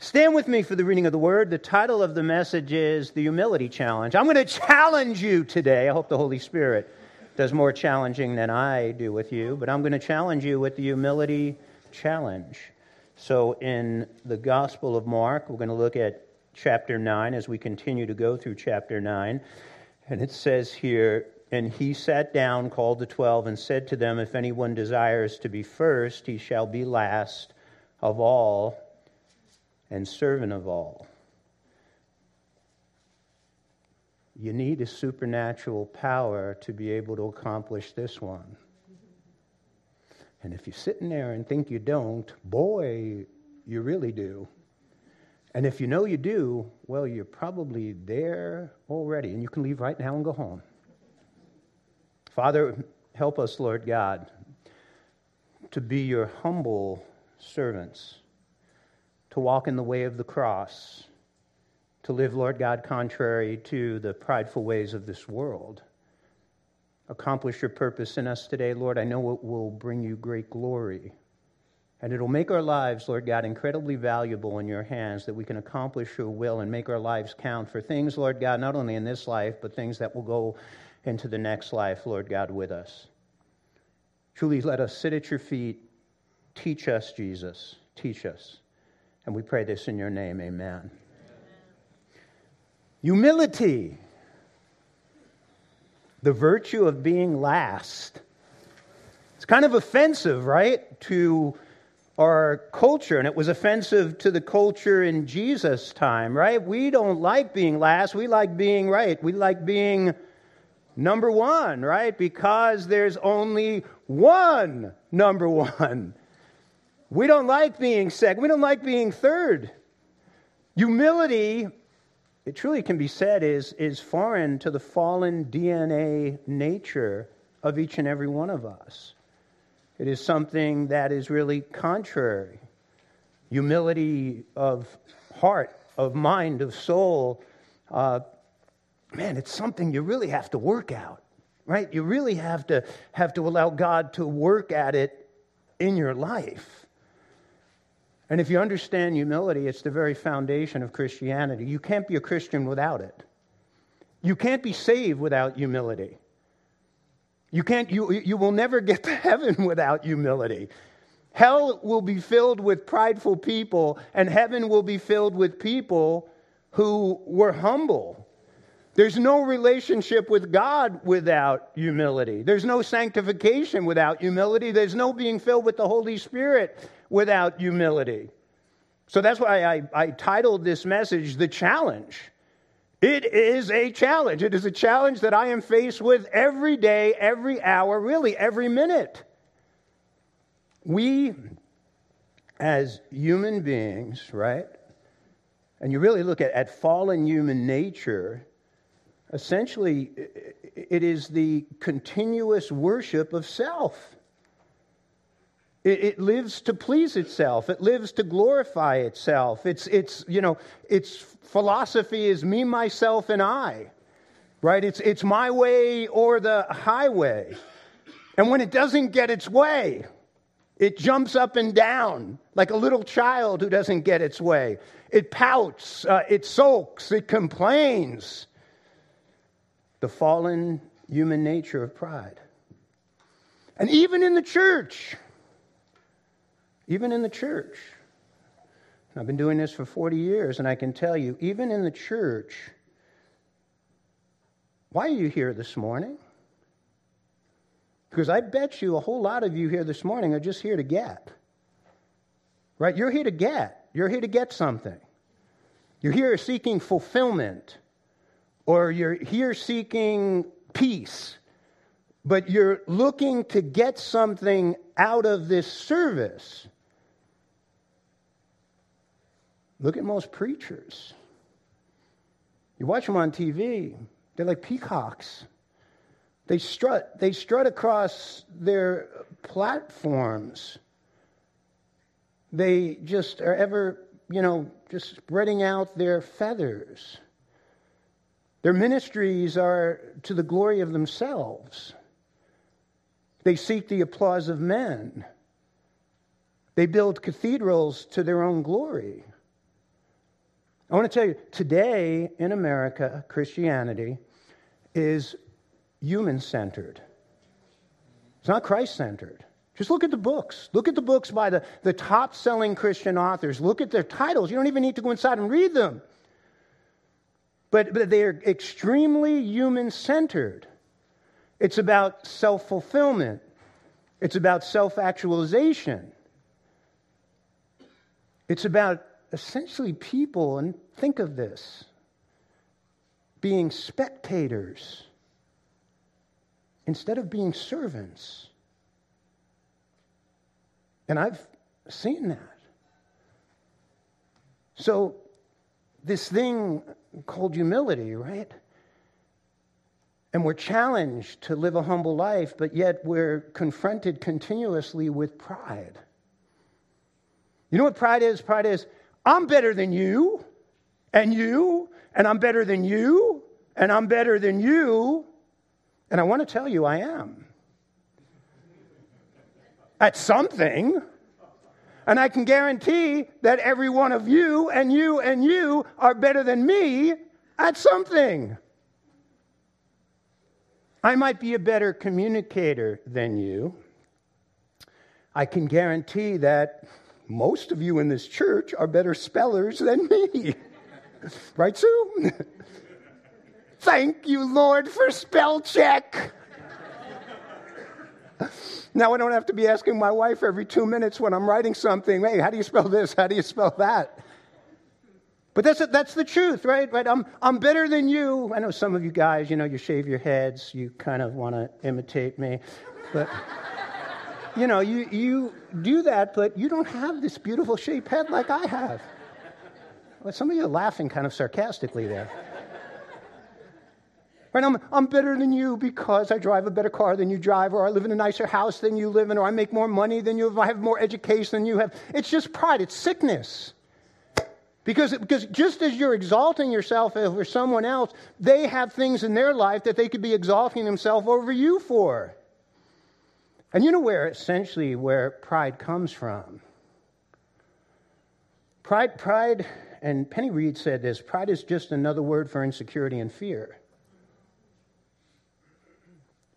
Stand with me for the reading of the word. The title of the message is The Humility Challenge. I'm going to challenge you today. I hope the Holy Spirit does more challenging than I do with you, but I'm going to challenge you with the Humility Challenge. So, in the Gospel of Mark, we're going to look at chapter 9 as we continue to go through chapter 9. And it says here, And he sat down, called the twelve, and said to them, If anyone desires to be first, he shall be last of all and servant of all. You need a supernatural power to be able to accomplish this one. And if you're sitting there and think you don't, boy, you really do. And if you know you do, well, you're probably there already, and you can leave right now and go home. Father, help us, Lord God, to be your humble servants to walk in the way of the cross, to live, Lord God, contrary to the prideful ways of this world. Accomplish your purpose in us today, Lord. I know it will bring you great glory. And it'll make our lives, Lord God, incredibly valuable in your hands that we can accomplish your will and make our lives count for things, Lord God, not only in this life, but things that will go into the next life, Lord God, with us. Truly, let us sit at your feet. Teach us, Jesus. Teach us. And we pray this in your name. Amen. Amen. Humility, the virtue of being last. It's kind of offensive, right, to our culture, and it was offensive to the culture in Jesus' time, right? We don't like being last, we like being right. We like being number one, right? Because there's only one number one. We don't like being second. We don't like being third. Humility, it truly can be said, is, is foreign to the fallen DNA nature of each and every one of us. It is something that is really contrary. Humility of heart, of mind, of soul. Uh, man, it's something you really have to work out, right? You really have to have to allow God to work at it in your life. And if you understand humility, it's the very foundation of Christianity. You can't be a Christian without it. You can't be saved without humility. You, can't, you, you will never get to heaven without humility. Hell will be filled with prideful people, and heaven will be filled with people who were humble. There's no relationship with God without humility. There's no sanctification without humility. There's no being filled with the Holy Spirit without humility. So that's why I, I titled this message The Challenge. It is a challenge. It is a challenge that I am faced with every day, every hour, really every minute. We, as human beings, right? And you really look at, at fallen human nature, essentially, it is the continuous worship of self. It, lives to please itself. It lives to glorify itself. It's, it's, you know, its philosophy is me, myself, and I, right? It's, it's my way or the highway. And when it doesn't get its way, it jumps up and down like a little child who doesn't get its way. It pouts, uh, it sulks, it complains. The fallen human nature of pride. And even in the church, even in the church. I've been doing this for 40 years, and I can tell you, even in the church, why are you here this morning? Because I bet you a whole lot of you here this morning are just here to get. Right? You're here to get. You're here to get something. You're here seeking fulfillment, or you're here seeking peace, but you're looking to get something out of this service. Look at most preachers. You watch them on TV, they're like peacocks. They strut, they strut across their platforms. They just are ever, you know, just spreading out their feathers. Their ministries are to the glory of themselves. They seek the applause of men. They build cathedrals to their own glory. I want to tell you today in America, Christianity is human centered, it's not Christ centered. Just look at the books. Look at the books by the, the top selling Christian authors. Look at their titles. You don't even need to go inside and read them. But, but they are extremely human centered. It's about self fulfillment, it's about self actualization. It's about essentially people, and think of this being spectators instead of being servants. And I've seen that. So, this thing called humility, right? And we're challenged to live a humble life, but yet we're confronted continuously with pride. You know what pride is? Pride is, I'm better than you, and you, and I'm better than you, and I'm better than you. And I want to tell you, I am. At something. And I can guarantee that every one of you and you and you are better than me at something. I might be a better communicator than you. I can guarantee that most of you in this church are better spellers than me. right, Sue? Thank you, Lord, for spell check. now I don't have to be asking my wife every two minutes when I'm writing something, hey, how do you spell this? How do you spell that? But that's, that's the truth, right? right? I'm, I'm better than you. I know some of you guys, you know, you shave your heads, you kind of want to imitate me. But, you know, you, you do that, but you don't have this beautiful shaped head like I have. Well, some of you are laughing kind of sarcastically there. Right? I'm, I'm better than you because I drive a better car than you drive, or I live in a nicer house than you live in, or I make more money than you, have, I have more education than you have. It's just pride, it's sickness. Because, because just as you're exalting yourself over someone else, they have things in their life that they could be exalting themselves over you for. And you know where essentially where pride comes from? Pride, pride, and Penny Reid said this pride is just another word for insecurity and fear.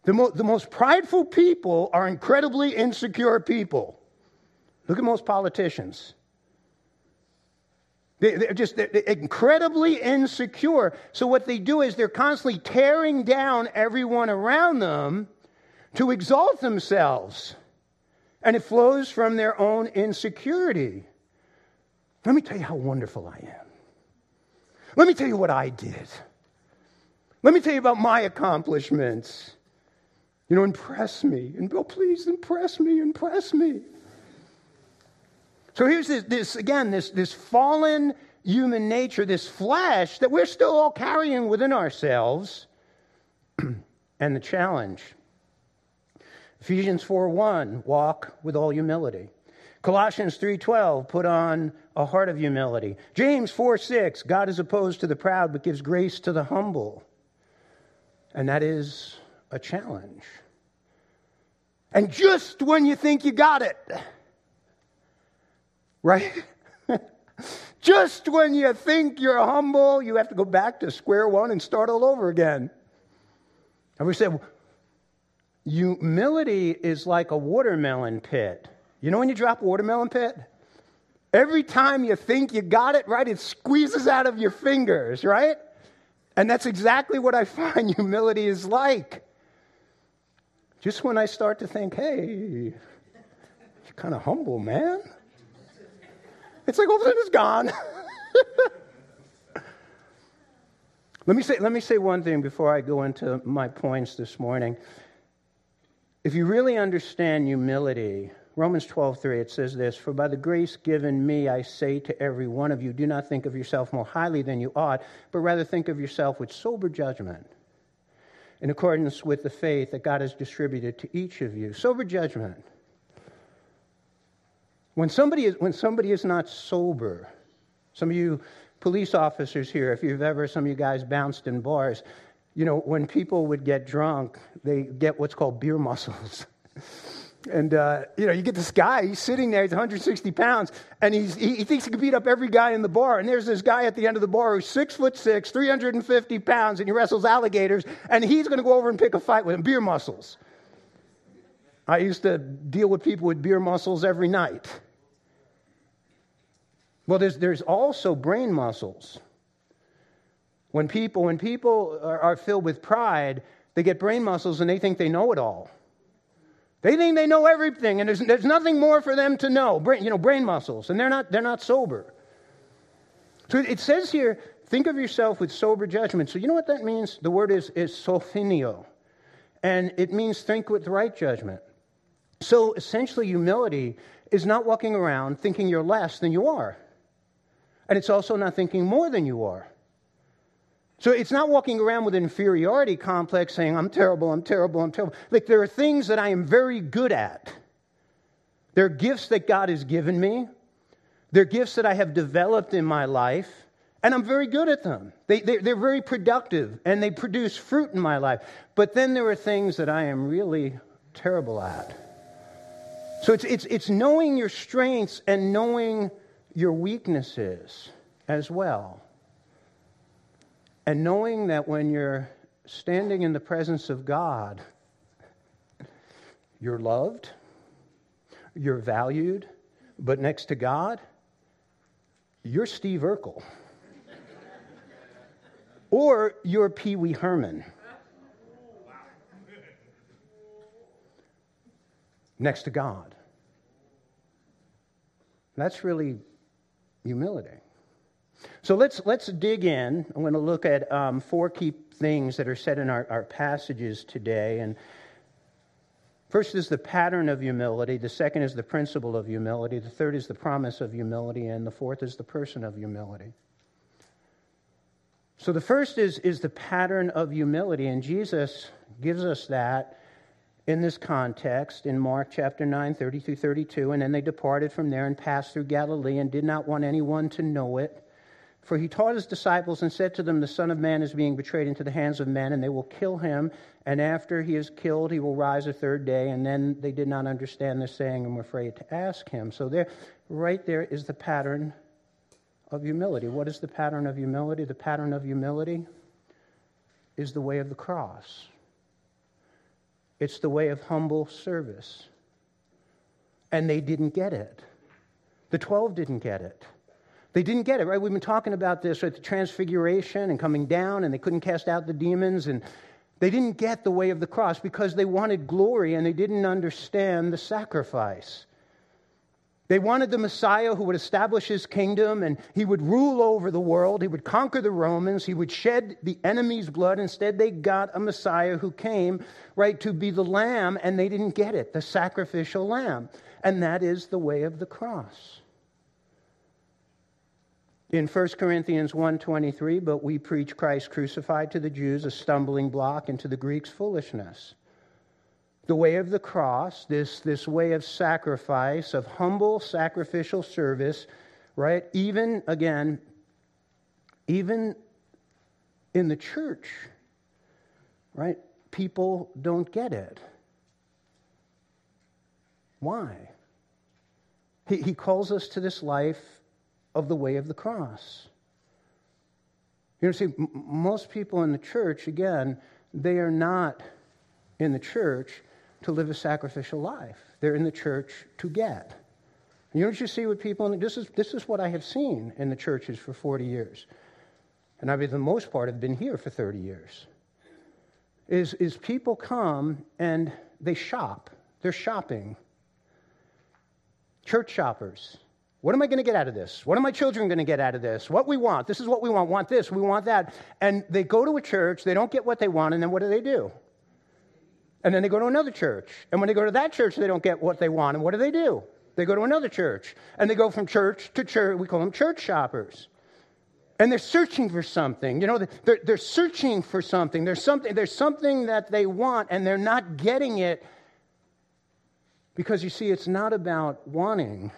The, mo- the most prideful people are incredibly insecure people. Look at most politicians. They, are just they're incredibly insecure. So, what they do is they're constantly tearing down everyone around them to exalt themselves. And it flows from their own insecurity. Let me tell you how wonderful I am. Let me tell you what I did. Let me tell you about my accomplishments. You know, impress me. And Bill, please impress me, impress me. So here's this, this again, this, this fallen human nature, this flesh that we're still all carrying within ourselves, and the challenge. Ephesians 4:1, walk with all humility. Colossians 3:12, put on a heart of humility. James 4:6, God is opposed to the proud but gives grace to the humble. And that is a challenge. And just when you think you got it, right? just when you think you're humble, you have to go back to square one and start all over again. And we said, humility is like a watermelon pit. You know when you drop a watermelon pit? Every time you think you got it right, it squeezes out of your fingers, right? And that's exactly what I find humility is like. Just when I start to think, hey, you're kind of humble, man. It's like all of a sudden it's gone. let, me say, let me say one thing before I go into my points this morning. If you really understand humility, Romans 12:3 it says this, "For by the grace given me I say to every one of you, do not think of yourself more highly than you ought, but rather think of yourself with sober judgment." In accordance with the faith that God has distributed to each of you. Sober judgment. When somebody is, when somebody is not sober, some of you police officers here, if you've ever, some of you guys bounced in bars, you know, when people would get drunk, they get what's called beer muscles. And, uh, you know, you get this guy, he's sitting there, he's 160 pounds, and he's, he, he, thinks he can beat up every guy in the bar. And there's this guy at the end of the bar who's six foot six, 350 pounds, and he wrestles alligators, and he's going to go over and pick a fight with him, beer muscles. I used to deal with people with beer muscles every night. Well, there's, there's also brain muscles. When people, when people are, are filled with pride, they get brain muscles and they think they know it all. They think they know everything, and there's, there's nothing more for them to know. Brain, you know, brain muscles, and they're not, they're not sober. So it says here, think of yourself with sober judgment. So you know what that means? The word is, is sophinio, and it means think with right judgment. So essentially, humility is not walking around thinking you're less than you are. And it's also not thinking more than you are. So it's not walking around with an inferiority complex saying, I'm terrible, I'm terrible, I'm terrible. Like there are things that I am very good at. There are gifts that God has given me. There are gifts that I have developed in my life, and I'm very good at them. They, they, they're very productive, and they produce fruit in my life. But then there are things that I am really terrible at. So it's, it's, it's knowing your strengths and knowing your weaknesses as well. And knowing that when you're standing in the presence of God, you're loved, you're valued, but next to God, you're Steve Urkel. or you're Pee Wee Herman. next to God. That's really humility. So let's, let's dig in. I'm going to look at um, four key things that are said in our, our passages today. And first is the pattern of humility, the second is the principle of humility, the third is the promise of humility, and the fourth is the person of humility. So the first is, is the pattern of humility, and Jesus gives us that in this context in Mark chapter 9, 30 through 32. And then they departed from there and passed through Galilee and did not want anyone to know it. For he taught his disciples and said to them, The Son of Man is being betrayed into the hands of men, and they will kill him. And after he is killed, he will rise a third day. And then they did not understand the saying and were afraid to ask him. So, there, right there is the pattern of humility. What is the pattern of humility? The pattern of humility is the way of the cross. It's the way of humble service. And they didn't get it. The 12 didn't get it. They didn't get it, right? We've been talking about this at the transfiguration and coming down, and they couldn't cast out the demons, and they didn't get the way of the cross because they wanted glory and they didn't understand the sacrifice. They wanted the Messiah who would establish his kingdom and he would rule over the world. He would conquer the Romans. He would shed the enemy's blood. Instead, they got a Messiah who came, right, to be the lamb, and they didn't get it, the sacrificial lamb. And that is the way of the cross. In 1 Corinthians 1:23, but we preach Christ crucified to the Jews a stumbling block and to the Greeks foolishness the way of the cross, this, this way of sacrifice, of humble sacrificial service, right? Even, again, even in the church, right? People don't get it. Why? He, he calls us to this life of the way of the cross. You know, see, m- most people in the church, again, they are not in the church to live a sacrificial life. They're in the church to get. You know what you see with people? This is, this is what I have seen in the churches for 40 years. And I, for the most part, have been here for 30 years. Is, is people come and they shop. They're shopping. Church shoppers. What am I going to get out of this? What are my children going to get out of this? What we want. This is what we want. Want this. We want that. And they go to a church, they don't get what they want, and then what do they do? And then they go to another church. And when they go to that church, they don't get what they want. And what do they do? They go to another church. And they go from church to church. We call them church shoppers. And they're searching for something. You know, they're, they're searching for something. There's something. there's something that they want, and they're not getting it because you see, it's not about wanting,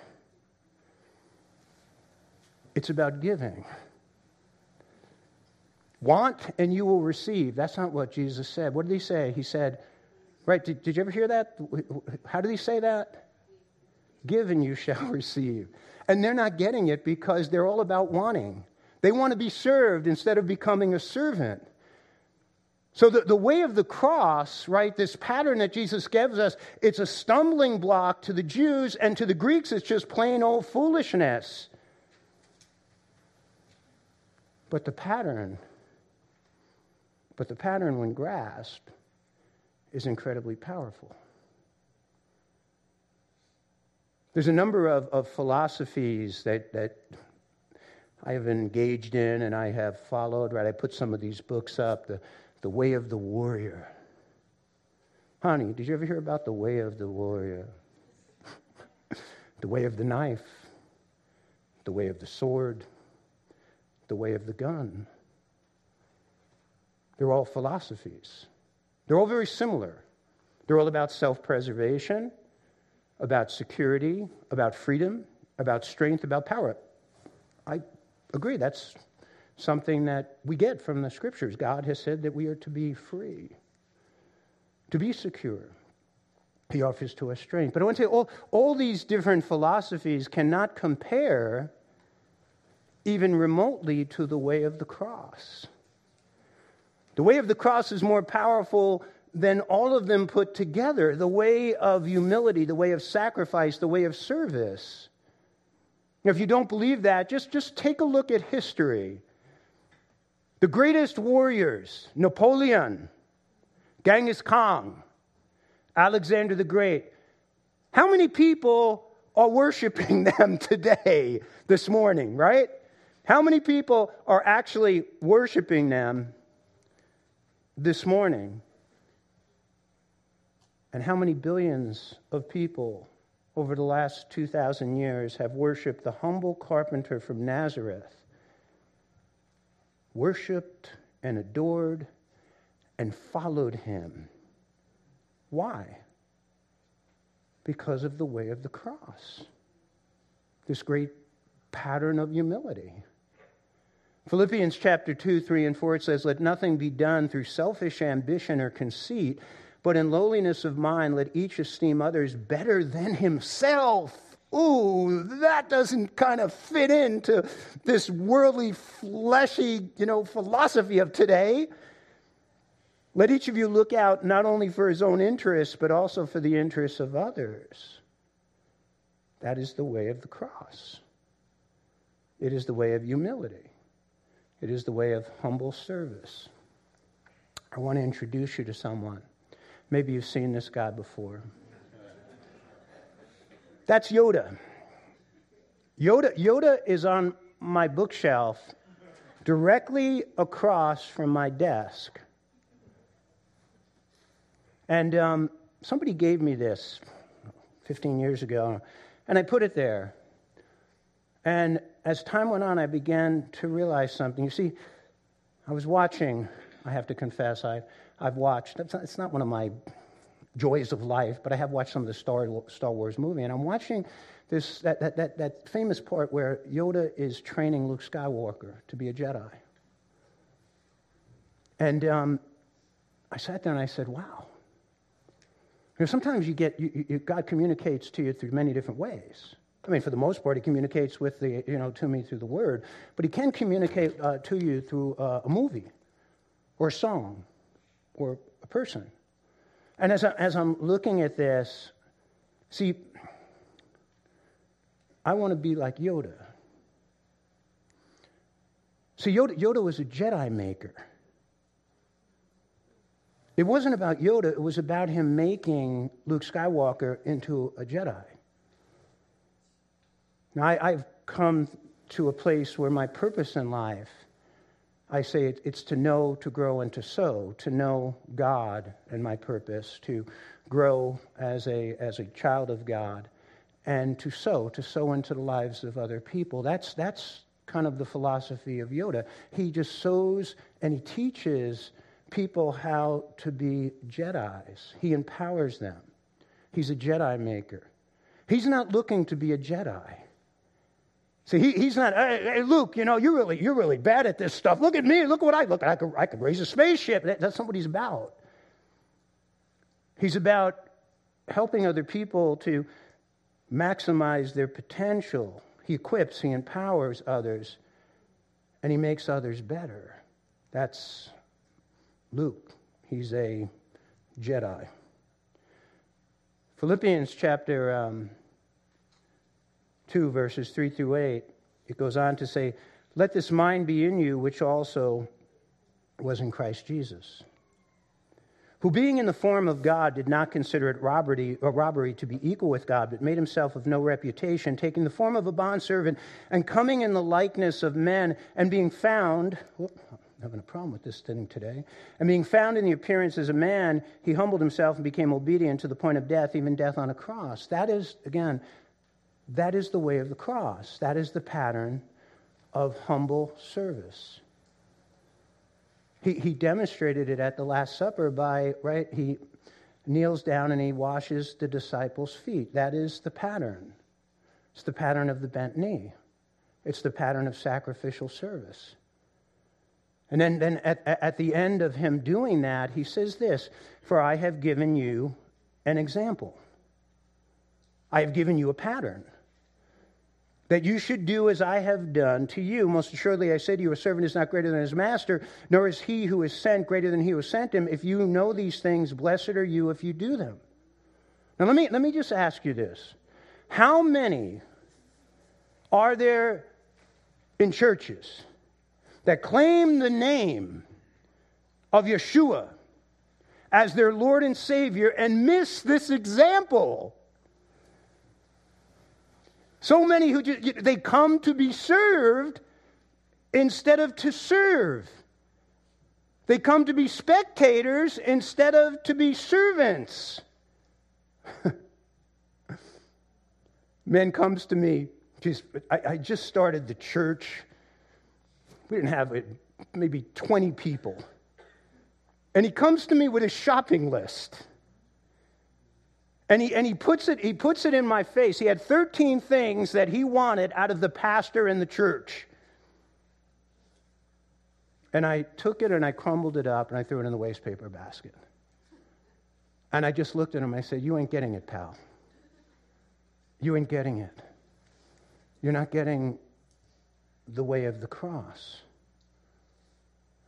it's about giving. Want and you will receive. That's not what Jesus said. What did he say? He said, Right? Did, did you ever hear that? How did he say that? Give and you shall receive. And they're not getting it because they're all about wanting. They want to be served instead of becoming a servant. So, the, the way of the cross, right, this pattern that Jesus gives us, it's a stumbling block to the Jews, and to the Greeks, it's just plain old foolishness. But the pattern, but the pattern, when grasped, is incredibly powerful. There's a number of, of philosophies that, that I have engaged in and I have followed, right? I put some of these books up the, the Way of the Warrior. Honey, did you ever hear about the Way of the Warrior? the Way of the Knife, the Way of the Sword, the way of the gun. They're all philosophies. They're all very similar. They're all about self preservation, about security, about freedom, about strength, about power. I agree. That's something that we get from the scriptures. God has said that we are to be free, to be secure. He offers to us strength. But I want to say all, all these different philosophies cannot compare even remotely to the way of the cross. The way of the cross is more powerful than all of them put together. The way of humility, the way of sacrifice, the way of service. Now, if you don't believe that, just, just take a look at history. The greatest warriors, Napoleon, Genghis Khan, Alexander the Great, how many people are worshiping them today, this morning, right? How many people are actually worshiping them this morning? And how many billions of people over the last 2,000 years have worshiped the humble carpenter from Nazareth? Worshiped and adored and followed him. Why? Because of the way of the cross. This great pattern of humility. Philippians chapter 2, 3, and 4, it says, Let nothing be done through selfish ambition or conceit, but in lowliness of mind, let each esteem others better than himself. Ooh, that doesn't kind of fit into this worldly, fleshy, you know, philosophy of today. Let each of you look out not only for his own interests, but also for the interests of others. That is the way of the cross. It is the way of humility. It is the way of humble service. I want to introduce you to someone. Maybe you've seen this guy before. That's Yoda. Yoda, Yoda is on my bookshelf directly across from my desk. And um, somebody gave me this 15 years ago, and I put it there. And as time went on, I began to realize something. You see, I was watching, I have to confess, I, I've watched, it's not one of my joys of life, but I have watched some of the Star, Star Wars movie, and I'm watching this, that, that, that, that famous part where Yoda is training Luke Skywalker to be a Jedi. And um, I sat there and I said, wow. You know, sometimes you get, you, you, God communicates to you through many different ways. I mean, for the most part, he communicates with the, you know, to me through the word, but he can communicate uh, to you through uh, a movie or a song or a person. And as, I, as I'm looking at this, see, I want to be like Yoda. See, Yoda, Yoda was a Jedi maker. It wasn't about Yoda, it was about him making Luke Skywalker into a Jedi. Now, I, have come to a place where my purpose in life, I say it, it's to know, to grow, and to sow, to know God and my purpose, to grow as a, as a child of God, and to sow, to sow into the lives of other people. That's, that's kind of the philosophy of Yoda. He just sows and he teaches people how to be Jedi's, he empowers them. He's a Jedi maker. He's not looking to be a Jedi. See, he, he's not, hey, hey, Luke, you know, you're really, you're really bad at this stuff. Look at me. Look what I look. I could, I could raise a spaceship. That, that's not what he's about. He's about helping other people to maximize their potential. He equips, he empowers others, and he makes others better. That's Luke. He's a Jedi. Philippians chapter um, 2, verses 3 through 8, it goes on to say, Let this mind be in you, which also was in Christ Jesus who being in the form of God did not consider it robbery, or robbery to be equal with God, but made himself of no reputation, taking the form of a bondservant, and coming in the likeness of men, and being found, I'm having a problem with this thing today, and being found in the appearance as a man, he humbled himself and became obedient to the point of death, even death on a cross. That is, again, that is the way of the cross. That is the pattern of humble service. He, he demonstrated it at the Last Supper by, right, he kneels down and he washes the disciples' feet. That is the pattern. It's the pattern of the bent knee, it's the pattern of sacrificial service. And then, then at, at the end of him doing that, he says this For I have given you an example, I have given you a pattern that you should do as I have done to you. Most assuredly, I say to you, a servant is not greater than his master, nor is he who is sent greater than he who sent him. If you know these things, blessed are you if you do them. Now, let me, let me just ask you this How many are there in churches that claim the name of Yeshua as their Lord and Savior and miss this example? So many who just, they come to be served instead of to serve. They come to be spectators instead of to be servants. Man comes to me, just, I, I, just started the church. We didn't have it, maybe 20 people. And he comes to me with a shopping list. And he, and he, puts it, he puts it in my face. He had 13 things that he wanted out of the pastor in the church. And I took it and I crumbled it up and I threw it in the waste paper basket. And I just looked at him and I said, You ain't getting it, pal. You ain't getting it. You're not getting the way of the cross.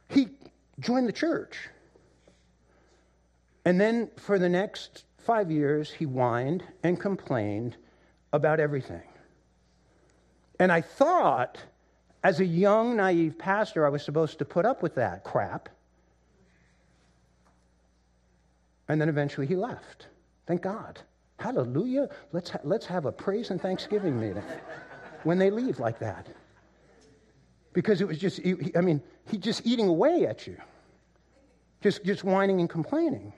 He joined the church. And then for the next five years, he whined and complained about everything. And I thought, as a young, naive pastor, I was supposed to put up with that crap. And then eventually he left. Thank God. Hallelujah. Let's, ha- let's have a praise and thanksgiving meeting when they leave like that. Because it was just, I mean, he's just eating away at you, just, just whining and complaining.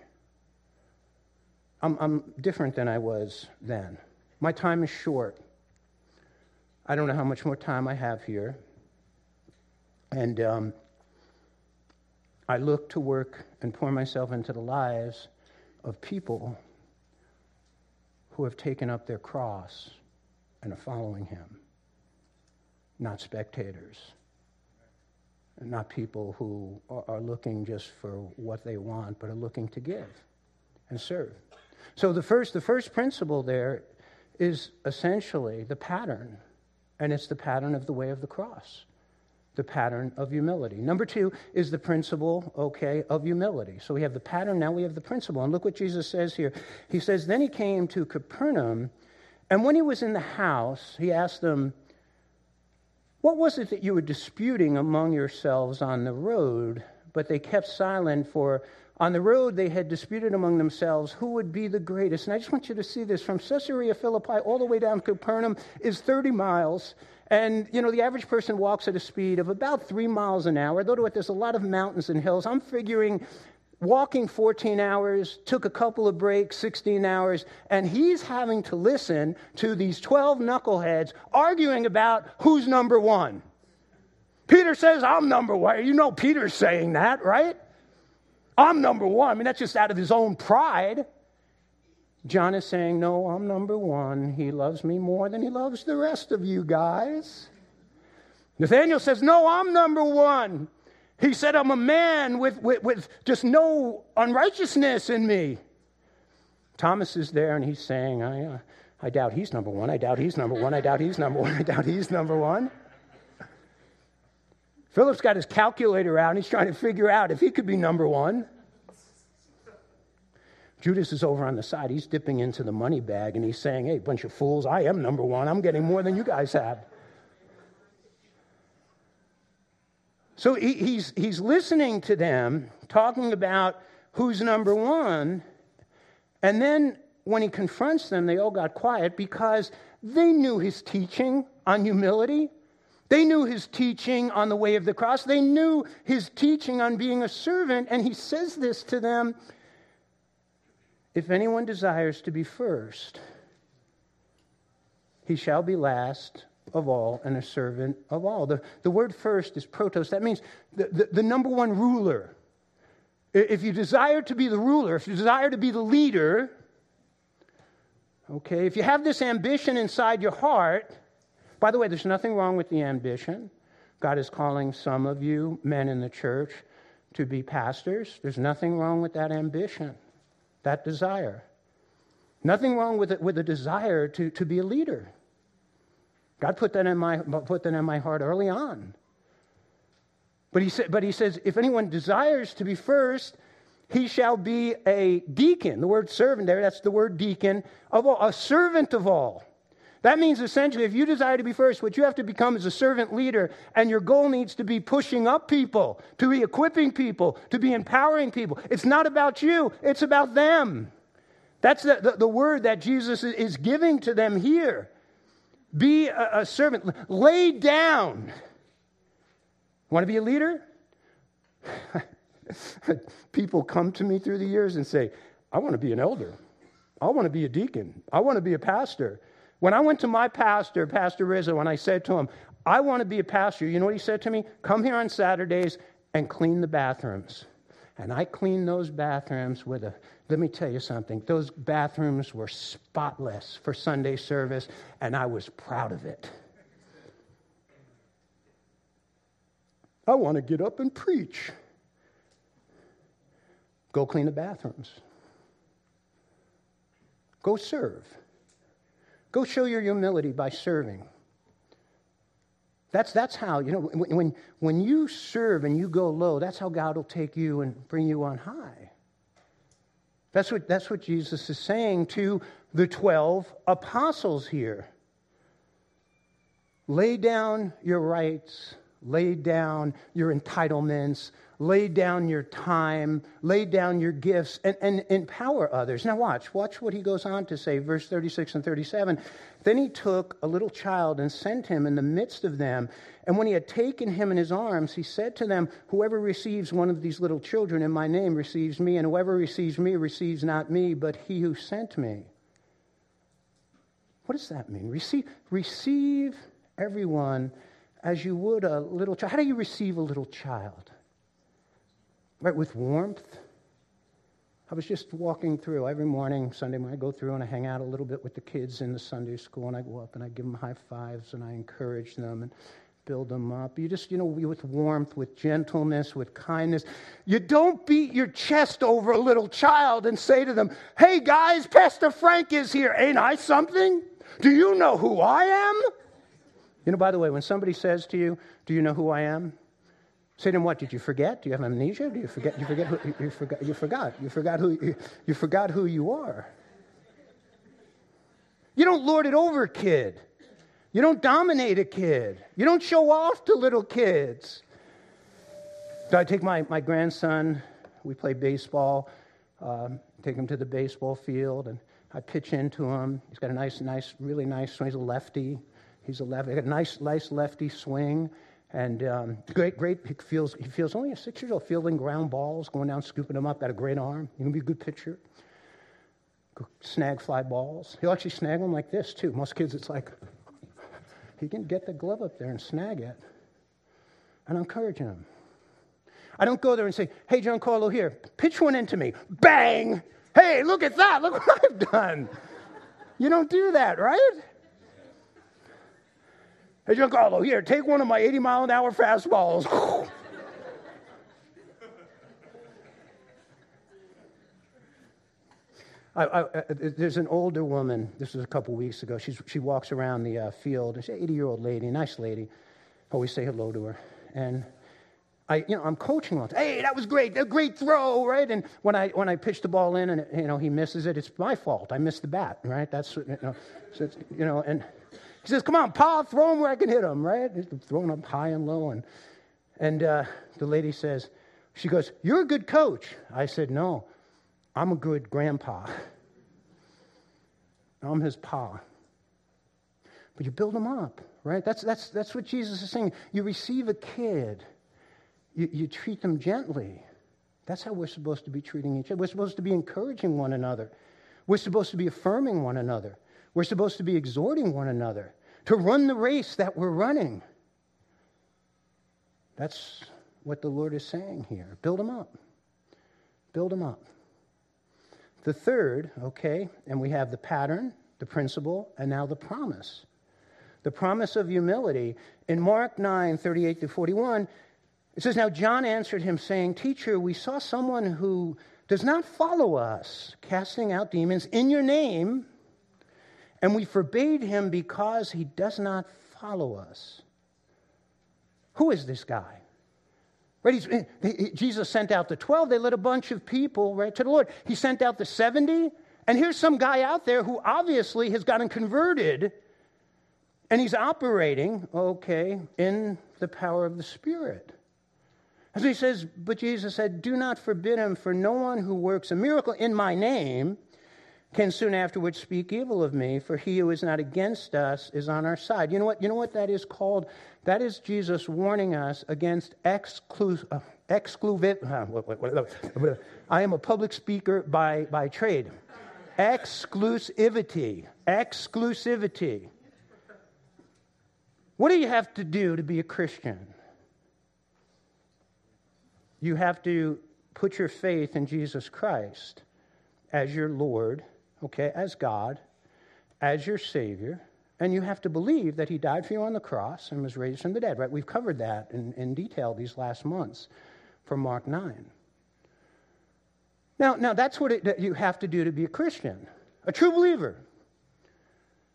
I'm, I'm different than I was then. My time is short. I don't know how much more time I have here. And um, I look to work and pour myself into the lives of people who have taken up their cross and are following him, not spectators, and not people who are looking just for what they want, but are looking to give and serve. So the first, the first principle there is essentially the pattern, and it's the pattern of the way of the cross, the pattern of humility. Number two is the principle, okay, of humility. So we have the pattern, now we have the principle. And look what Jesus says here. He says, Then he came to Capernaum, and when he was in the house, he asked them, What was it that you were disputing among yourselves on the road? But they kept silent, for on the road, they had disputed among themselves who would be the greatest. And I just want you to see this from Caesarea Philippi all the way down to Capernaum is 30 miles. And, you know, the average person walks at a speed of about three miles an hour. Though there's a lot of mountains and hills, I'm figuring walking 14 hours, took a couple of breaks, 16 hours, and he's having to listen to these 12 knuckleheads arguing about who's number one. Peter says, I'm number one. You know Peter's saying that, right? I'm number one. I mean, that's just out of his own pride. John is saying, No, I'm number one. He loves me more than he loves the rest of you guys. Nathaniel says, No, I'm number one. He said, I'm a man with, with, with just no unrighteousness in me. Thomas is there and he's saying, I, uh, I doubt he's number one. I doubt he's number one. I doubt he's number one. I doubt he's number one. Philip's got his calculator out and he's trying to figure out if he could be number one. Judas is over on the side. He's dipping into the money bag and he's saying, Hey, bunch of fools, I am number one. I'm getting more than you guys have. So he, he's, he's listening to them talking about who's number one. And then when he confronts them, they all got quiet because they knew his teaching on humility. They knew his teaching on the way of the cross. They knew his teaching on being a servant. And he says this to them If anyone desires to be first, he shall be last of all and a servant of all. The, the word first is protos. That means the, the, the number one ruler. If you desire to be the ruler, if you desire to be the leader, okay, if you have this ambition inside your heart, by the way, there's nothing wrong with the ambition. God is calling some of you, men in the church, to be pastors. There's nothing wrong with that ambition, that desire. Nothing wrong with, it, with a desire to, to be a leader. God put that in my, put that in my heart early on. But he, said, but he says, if anyone desires to be first, he shall be a deacon. The word servant there, that's the word deacon of all, a servant of all. That means essentially, if you desire to be first, what you have to become is a servant leader, and your goal needs to be pushing up people, to be equipping people, to be empowering people. It's not about you, it's about them. That's the, the, the word that Jesus is giving to them here. Be a, a servant. Lay down. Want to be a leader? People come to me through the years and say, I want to be an elder. I want to be a deacon. I want to be a pastor. When I went to my pastor, Pastor Rizzo, and I said to him, I want to be a pastor, you know what he said to me? Come here on Saturdays and clean the bathrooms. And I cleaned those bathrooms with a let me tell you something. Those bathrooms were spotless for Sunday service, and I was proud of it. I want to get up and preach. Go clean the bathrooms. Go serve. Go show your humility by serving. That's, that's how, you know, when, when you serve and you go low, that's how God will take you and bring you on high. That's what, that's what Jesus is saying to the 12 apostles here. Lay down your rights, lay down your entitlements, lay down your time, lay down your gifts, and, and empower others. Now, watch, watch what he goes on to say, verse 36 and 37. Then he took a little child and sent him in the midst of them. And when he had taken him in his arms, he said to them, Whoever receives one of these little children in my name receives me, and whoever receives me receives not me, but he who sent me. What does that mean? Receive, receive everyone as you would a little child. How do you receive a little child? right, with warmth. I was just walking through every morning, Sunday morning, I go through and I hang out a little bit with the kids in the Sunday school, and I go up and I give them high fives and I encourage them and build them up. You just, you know, with warmth, with gentleness, with kindness. You don't beat your chest over a little child and say to them, Hey guys, Pastor Frank is here. Ain't I something? Do you know who I am? You know, by the way, when somebody says to you, Do you know who I am? Say to him, what? Did you forget? Do you have amnesia? Do you forget? You forget who you forgot? You forgot. You forgot who you, you forgot who you are. You don't lord it over a kid. You don't dominate a kid. You don't show off to little kids. So I take my, my grandson, we play baseball, um, take him to the baseball field, and I pitch into him. He's got a nice, nice, really nice swing. He's a lefty. He's a got a nice, nice lefty swing. And um, great, great. He feels, he feels only a six year old fielding ground balls, going down, scooping them up. Got a great arm. He can be a good pitcher. Snag fly balls. He'll actually snag them like this, too. Most kids, it's like, he can get the glove up there and snag it. And I'm encouraging him. I don't go there and say, hey, Giancarlo, here, pitch one into me. Bang! Hey, look at that. Look what I've done. You don't do that, right? Hey, Giancarlo, here, take one of my 80 mile an hour fastballs. I, I, uh, there's an older woman, this was a couple weeks ago. She's, she walks around the uh, field, she's an 80 year old lady, nice lady. Always say hello to her. And I, you know, I'm coaching on. Hey, that was great, a great throw, right? And when I when I pitch the ball in and you know he misses it, it's my fault. I missed the bat, right? That's you know, so you know. And he says, "Come on, Pa, throw him where I can hit him, right?" He's throwing up high and low, and and uh, the lady says, she goes, "You're a good coach." I said, "No, I'm a good grandpa. I'm his pa." But you build him up, right? That's that's that's what Jesus is saying. You receive a kid you, you treat them gently. That's how we're supposed to be treating each other. We're supposed to be encouraging one another. We're supposed to be affirming one another. We're supposed to be exhorting one another to run the race that we're running. That's what the Lord is saying here. Build them up. Build them up. The third, okay, and we have the pattern, the principle, and now the promise. The promise of humility. In Mark 9 38 to 41, it says, Now John answered him, saying, Teacher, we saw someone who does not follow us, casting out demons in your name, and we forbade him because he does not follow us. Who is this guy? Right, Jesus sent out the 12. They led a bunch of people right to the Lord. He sent out the 70. And here's some guy out there who obviously has gotten converted and he's operating, okay, in the power of the Spirit. As he says, but Jesus said, Do not forbid him, for no one who works a miracle in my name can soon afterwards speak evil of me, for he who is not against us is on our side. You know what? You know what that is called? That is Jesus warning us against exclusive. Uh, uh, I am a public speaker by, by trade. Exclusivity. Exclusivity. What do you have to do to be a Christian? You have to put your faith in Jesus Christ as your Lord, okay, as God, as your Savior, and you have to believe that He died for you on the cross and was raised from the dead, right? We've covered that in, in detail these last months from Mark 9. Now, now that's what it, you have to do to be a Christian, a true believer.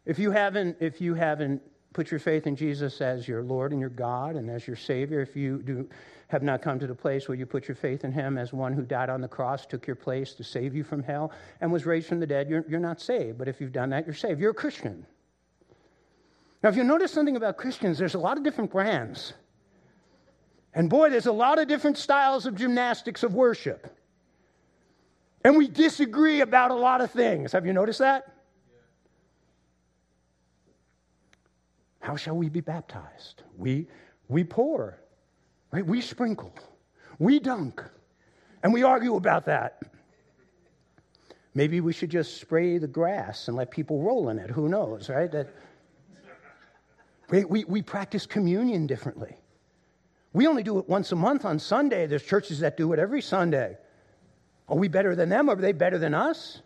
If you haven't, if you haven't put your faith in Jesus as your Lord and your God and as your Savior, if you do have not come to the place where you put your faith in him as one who died on the cross, took your place to save you from hell, and was raised from the dead, you're, you're not saved. But if you've done that, you're saved. You're a Christian. Now, if you notice something about Christians, there's a lot of different brands. And boy, there's a lot of different styles of gymnastics of worship. And we disagree about a lot of things. Have you noticed that? How shall we be baptized? We, we pour. Right? We sprinkle, we dunk, and we argue about that. Maybe we should just spray the grass and let people roll in it. Who knows, right? That, we, we, we practice communion differently. We only do it once a month on Sunday. There's churches that do it every Sunday. Are we better than them? Are they better than us?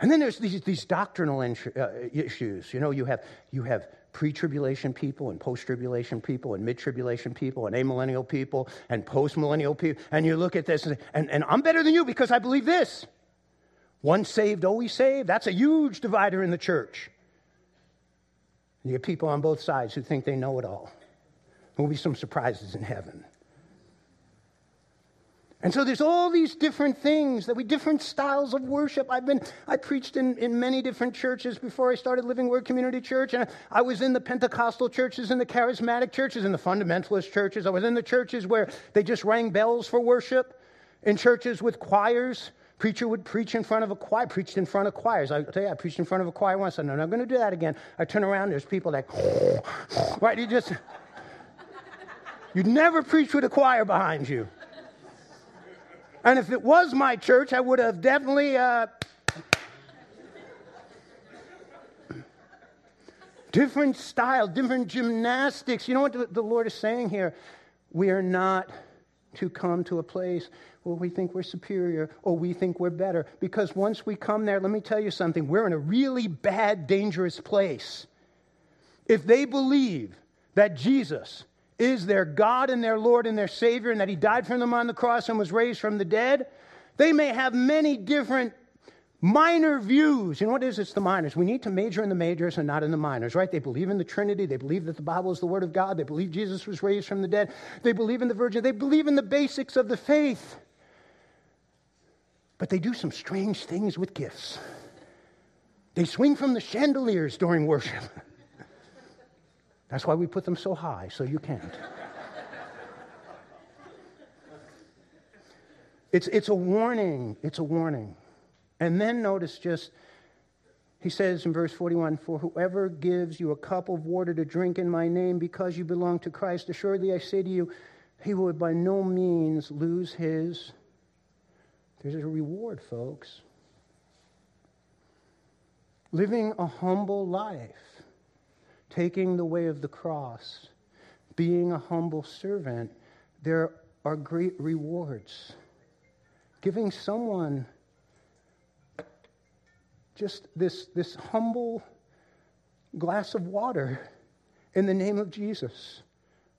And then there's these, these doctrinal uh, issues. You know, you have, you have pre tribulation people and post tribulation people and mid tribulation people and amillennial people and post millennial people. And you look at this and, and, and I'm better than you because I believe this. Once saved, always saved. That's a huge divider in the church. You get people on both sides who think they know it all. There will be some surprises in heaven. And so there's all these different things that we different styles of worship. I've been I preached in, in many different churches before I started Living Word Community Church, and I was in the Pentecostal churches, in the charismatic churches, in the fundamentalist churches. I was in the churches where they just rang bells for worship, in churches with choirs. Preacher would preach in front of a choir, preached in front of choirs. I tell you, I preached in front of a choir once. I said, no, I'm not going to do that again. I turn around, there's people like, right? You just, you'd never preach with a choir behind you. And if it was my church, I would have definitely. Uh, different style, different gymnastics. You know what the, Lord is saying here? We are not to come to a place where we think we're superior or we think we're better. Because once we come there, let me tell you something, we're in a really bad, dangerous place. If they believe that Jesus is their God and their Lord and their Savior, and that He died for them on the cross and was raised from the dead, they may have many different minor views. Know what is? It's the minors. We need to major in the majors and not in the minors, right? They believe in the Trinity. They believe that the Bible is the Word of God. They believe Jesus was raised from the dead. They believe in the Virgin. They believe in the basics of the faith. But they do some strange things with gifts. They swing from the chandeliers during worship. That's why we put them so high, so you can't. it's, it's a warning. It's a warning. And then notice just, he says in verse 41 For whoever gives you a cup of water to drink in my name because you belong to Christ, assuredly I say to you, he will by no means lose his. There's a reward, folks. Living a humble life, taking the way of the cross, being a humble servant, there are great rewards. Giving someone just this, this humble glass of water in the name of Jesus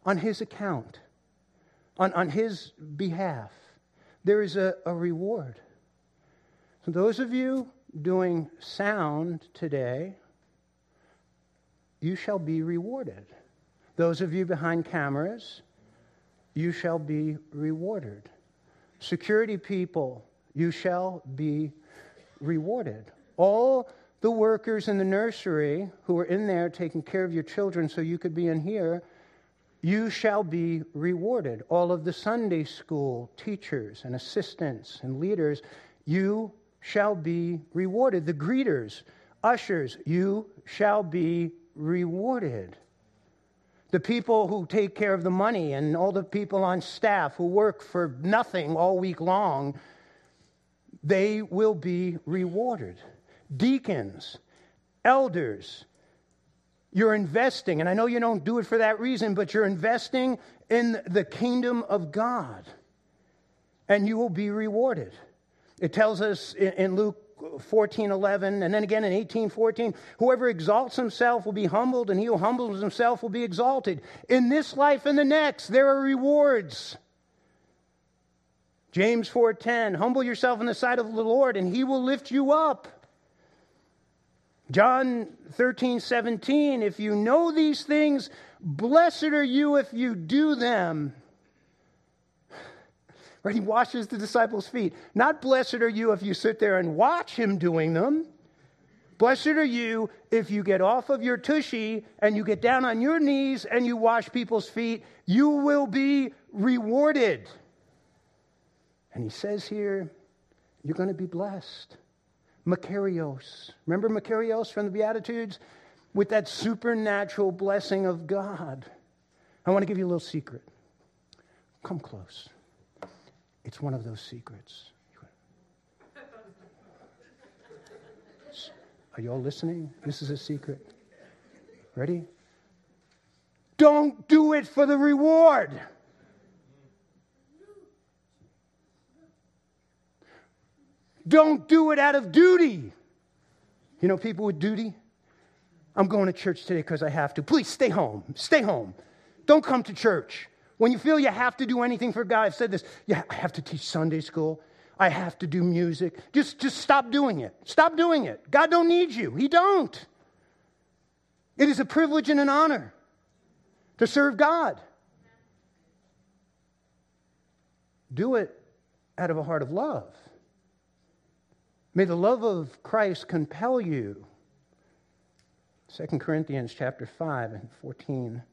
on his account, on, on his behalf. There is a, a reward. So, those of you doing sound today, you shall be rewarded. Those of you behind cameras, you shall be rewarded. Security people, you shall be rewarded all the workers in the nursery who were in there taking care of your children so you could be in here, you shall be rewarded. All of the Sunday school teachers and assistants and leaders, you shall be rewarded. The greeters, ushers, you shall be rewarded. The people who take care of the money and all the people on staff who work for nothing all week long, they will be rewarded deacons, elders. You're investing, and I know you don't do it for that reason, but you're investing in the kingdom of God, and you will be rewarded. It tells us in Luke 14, 11, and then again in 18, 14, whoever exalts himself will be humbled, and he who humbles himself will be exalted. In this life and the next, there are rewards. James 4:10 Humble yourself in the sight of the Lord and he will lift you up. John 13, 17, if you know these things, blessed are you if you do them. Right? He washes the disciples' feet. Not blessed are you if you sit there and watch him doing them. Blessed are you if you get off of your tushy and you get down on your knees and you wash people's feet. You will be rewarded. And he says here, you're going to be blessed. Makarios. Remember Makarios from the Beatitudes? With that supernatural blessing of God. I want to give you a little secret. Come close. It's one of those secrets. Are you all listening? This is a secret. Ready? Don't do it for the reward. Don't do it out of duty. You know, people with duty? I'm going to church today because I have to. Please stay home. Stay home. Don't come to church. When you feel you have to do anything for God, I've said this. Yeah, I have to teach Sunday school. I have to do music. Just, just stop doing it. Stop doing it. God don't need you. He don't. It is a privilege and an honor to serve God. Do it out of a heart of love. May the love of Christ compel you. 2 Corinthians chapter 5 and 14.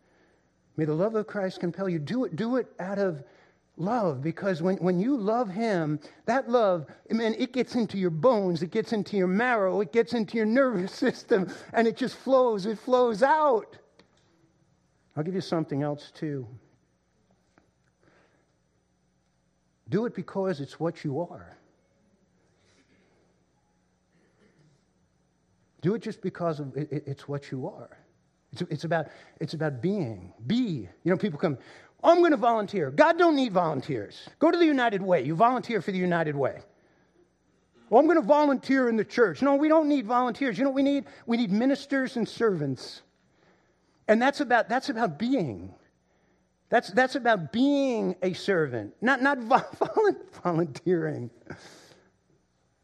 May the love of Christ compel you. Do it, do it out of love because when, when you love him that love man it gets into your bones it gets into your marrow it gets into your nervous system and it just flows it flows out i'll give you something else too do it because it's what you are Do it just because of it, it's what you are. It's, it's, about, it's about being. Be. You know, people come, I'm going to volunteer. God don't need volunteers. Go to the United Way. You volunteer for the United Way. Well, I'm going to volunteer in the church. No, we don't need volunteers. You know what we need? We need ministers and servants. And that's about, that's about being. That's, that's about being a servant, not, not volunteering.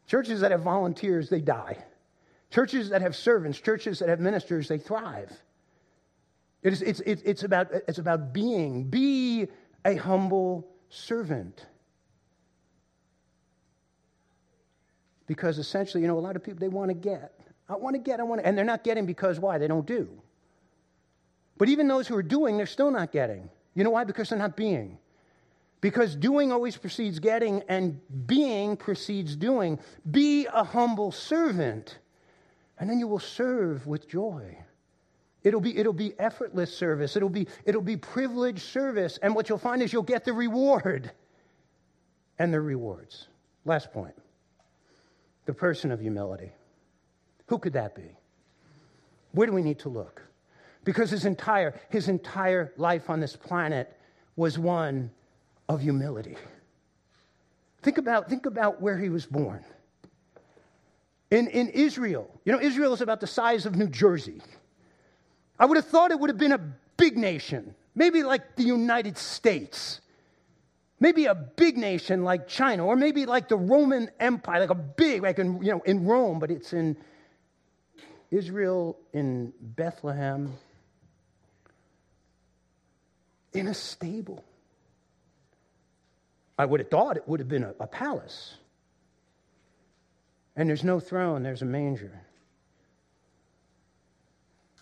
Churches that have volunteers, they die. Churches that have servants, churches that have ministers, they thrive. It's, it's, it's, about, it's about being. Be a humble servant. Because essentially, you know, a lot of people, they want to get. I want to get, I want to, and they're not getting because why? They don't do. But even those who are doing, they're still not getting. You know why? Because they're not being. Because doing always precedes getting, and being precedes doing. Be a humble servant, and then you will serve with joy. It'll be, it'll be effortless service. It'll be, it'll be privileged service. And what you'll find is you'll get the reward and the rewards. Last point the person of humility. Who could that be? Where do we need to look? Because his entire, his entire life on this planet was one of humility. Think about, think about where he was born. In, in Israel, you know, Israel is about the size of New Jersey. I would have thought it would have been a big nation, maybe like the United States, maybe a big nation like China, or maybe like the Roman Empire, like a big, like in, you know, in Rome, but it's in Israel, in Bethlehem, in a stable. I would have thought it would have been a, a palace. And there's no throne, there's a manger.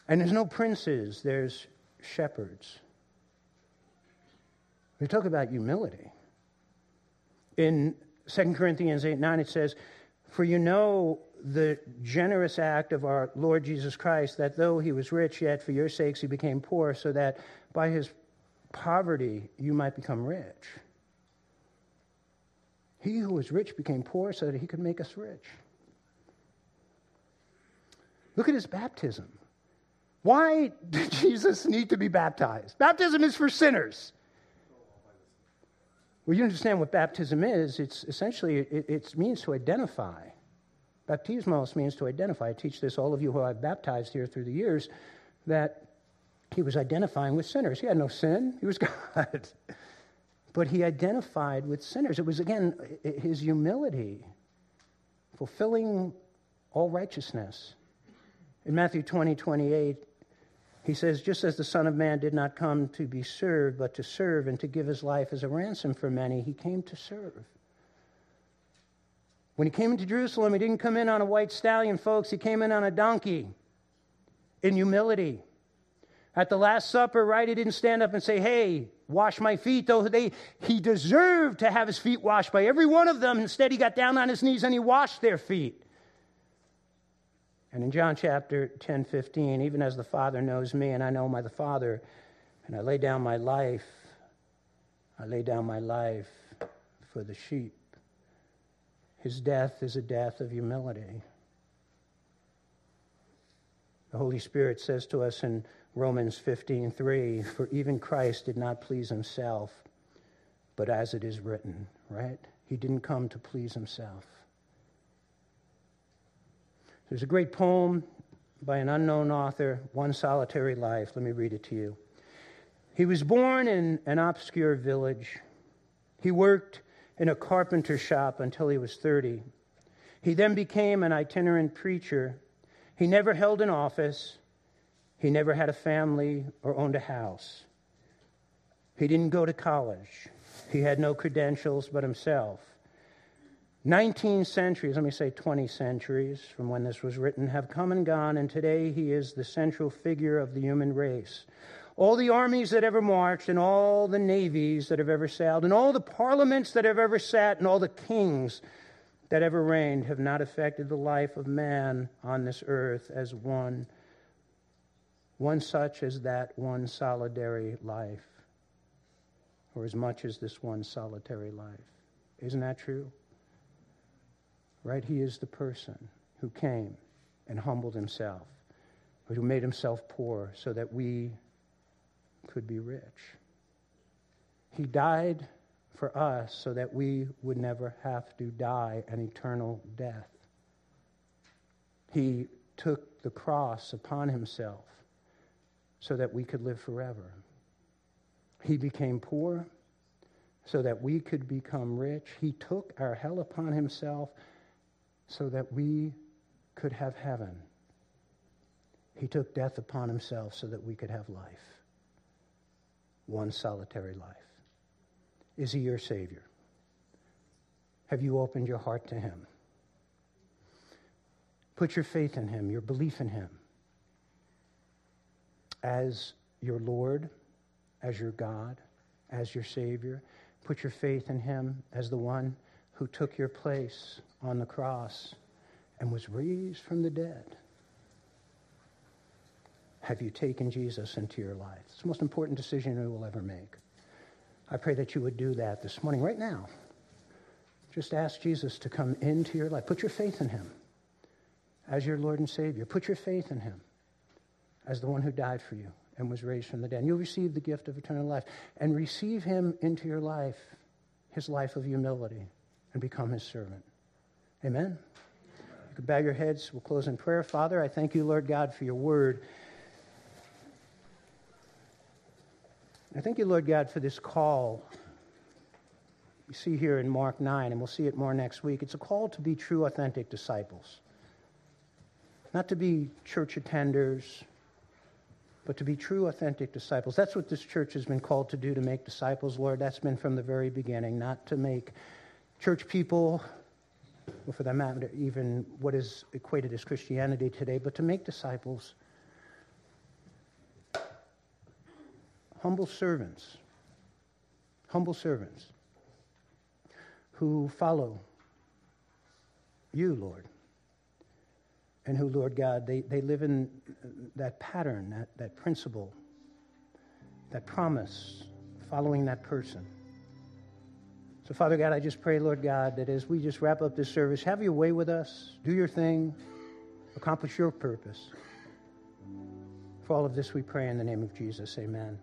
And there's no princes, there's shepherds. We talk about humility. In 2 Corinthians 8 9, it says, For you know the generous act of our Lord Jesus Christ, that though he was rich, yet for your sakes he became poor, so that by his poverty you might become rich. He who was rich became poor so that he could make us rich. Look at his baptism. Why did Jesus need to be baptized? Baptism is for sinners. Well, you understand what baptism is. It's essentially, it, it means to identify. Baptismos means to identify. I teach this, all of you who I've baptized here through the years, that he was identifying with sinners. He had no sin, he was God. but he identified with sinners. It was, again, his humility, fulfilling all righteousness. In Matthew 20, 28, he says, Just as the Son of Man did not come to be served, but to serve and to give his life as a ransom for many, he came to serve. When he came into Jerusalem, he didn't come in on a white stallion, folks. He came in on a donkey in humility. At the Last Supper, right, he didn't stand up and say, Hey, wash my feet, though they, he deserved to have his feet washed by every one of them. Instead, he got down on his knees and he washed their feet. And in John chapter 10, 15, even as the Father knows me and I know my the Father, and I lay down my life, I lay down my life for the sheep. His death is a death of humility. The Holy Spirit says to us in Romans 15:3, "For even Christ did not please himself, but as it is written," right? He didn't come to please himself. There's a great poem by an unknown author, One Solitary Life. Let me read it to you. He was born in an obscure village. He worked in a carpenter shop until he was 30. He then became an itinerant preacher. He never held an office. He never had a family or owned a house. He didn't go to college. He had no credentials but himself. 19 centuries, let me say 20 centuries from when this was written, have come and gone, and today he is the central figure of the human race. All the armies that ever marched, and all the navies that have ever sailed, and all the parliaments that have ever sat, and all the kings that ever reigned have not affected the life of man on this earth as one, one such as that one solitary life, or as much as this one solitary life. Isn't that true? Right? He is the person who came and humbled himself, who made himself poor so that we could be rich. He died for us so that we would never have to die an eternal death. He took the cross upon himself so that we could live forever. He became poor so that we could become rich. He took our hell upon himself so that we could have heaven. He took death upon himself so that we could have life. One solitary life. Is he your Savior? Have you opened your heart to him? Put your faith in him, your belief in him as your Lord, as your God, as your Savior. Put your faith in him as the one who took your place on the cross and was raised from the dead. Have you taken Jesus into your life? It's the most important decision you will ever make. I pray that you would do that this morning, right now. Just ask Jesus to come into your life. Put your faith in him as your Lord and Savior. Put your faith in him as the one who died for you and was raised from the dead. And you'll receive the gift of eternal life. And receive him into your life, his life of humility, and become his servant. Amen. You can bow your heads. We'll close in prayer. Father, I thank you, Lord God, for your word. I thank you, Lord God, for this call. You see here in Mark 9, and we'll see it more next week. It's a call to be true, authentic disciples. Not to be church attenders, but to be true, authentic disciples. That's what this church has been called to do, to make disciples, Lord. That's been from the very beginning, not to make church people, or for that matter, even what is equated as Christianity today, but to make disciples humble servants, humble servants who follow you, Lord. And who, Lord God, they, they live in that pattern, that, that principle, that promise, following that person. So, Father God, I just pray, Lord God, that as we just wrap up this service, have your way with us, do your thing, accomplish your purpose. For all of this we pray in the name of Jesus. Amen.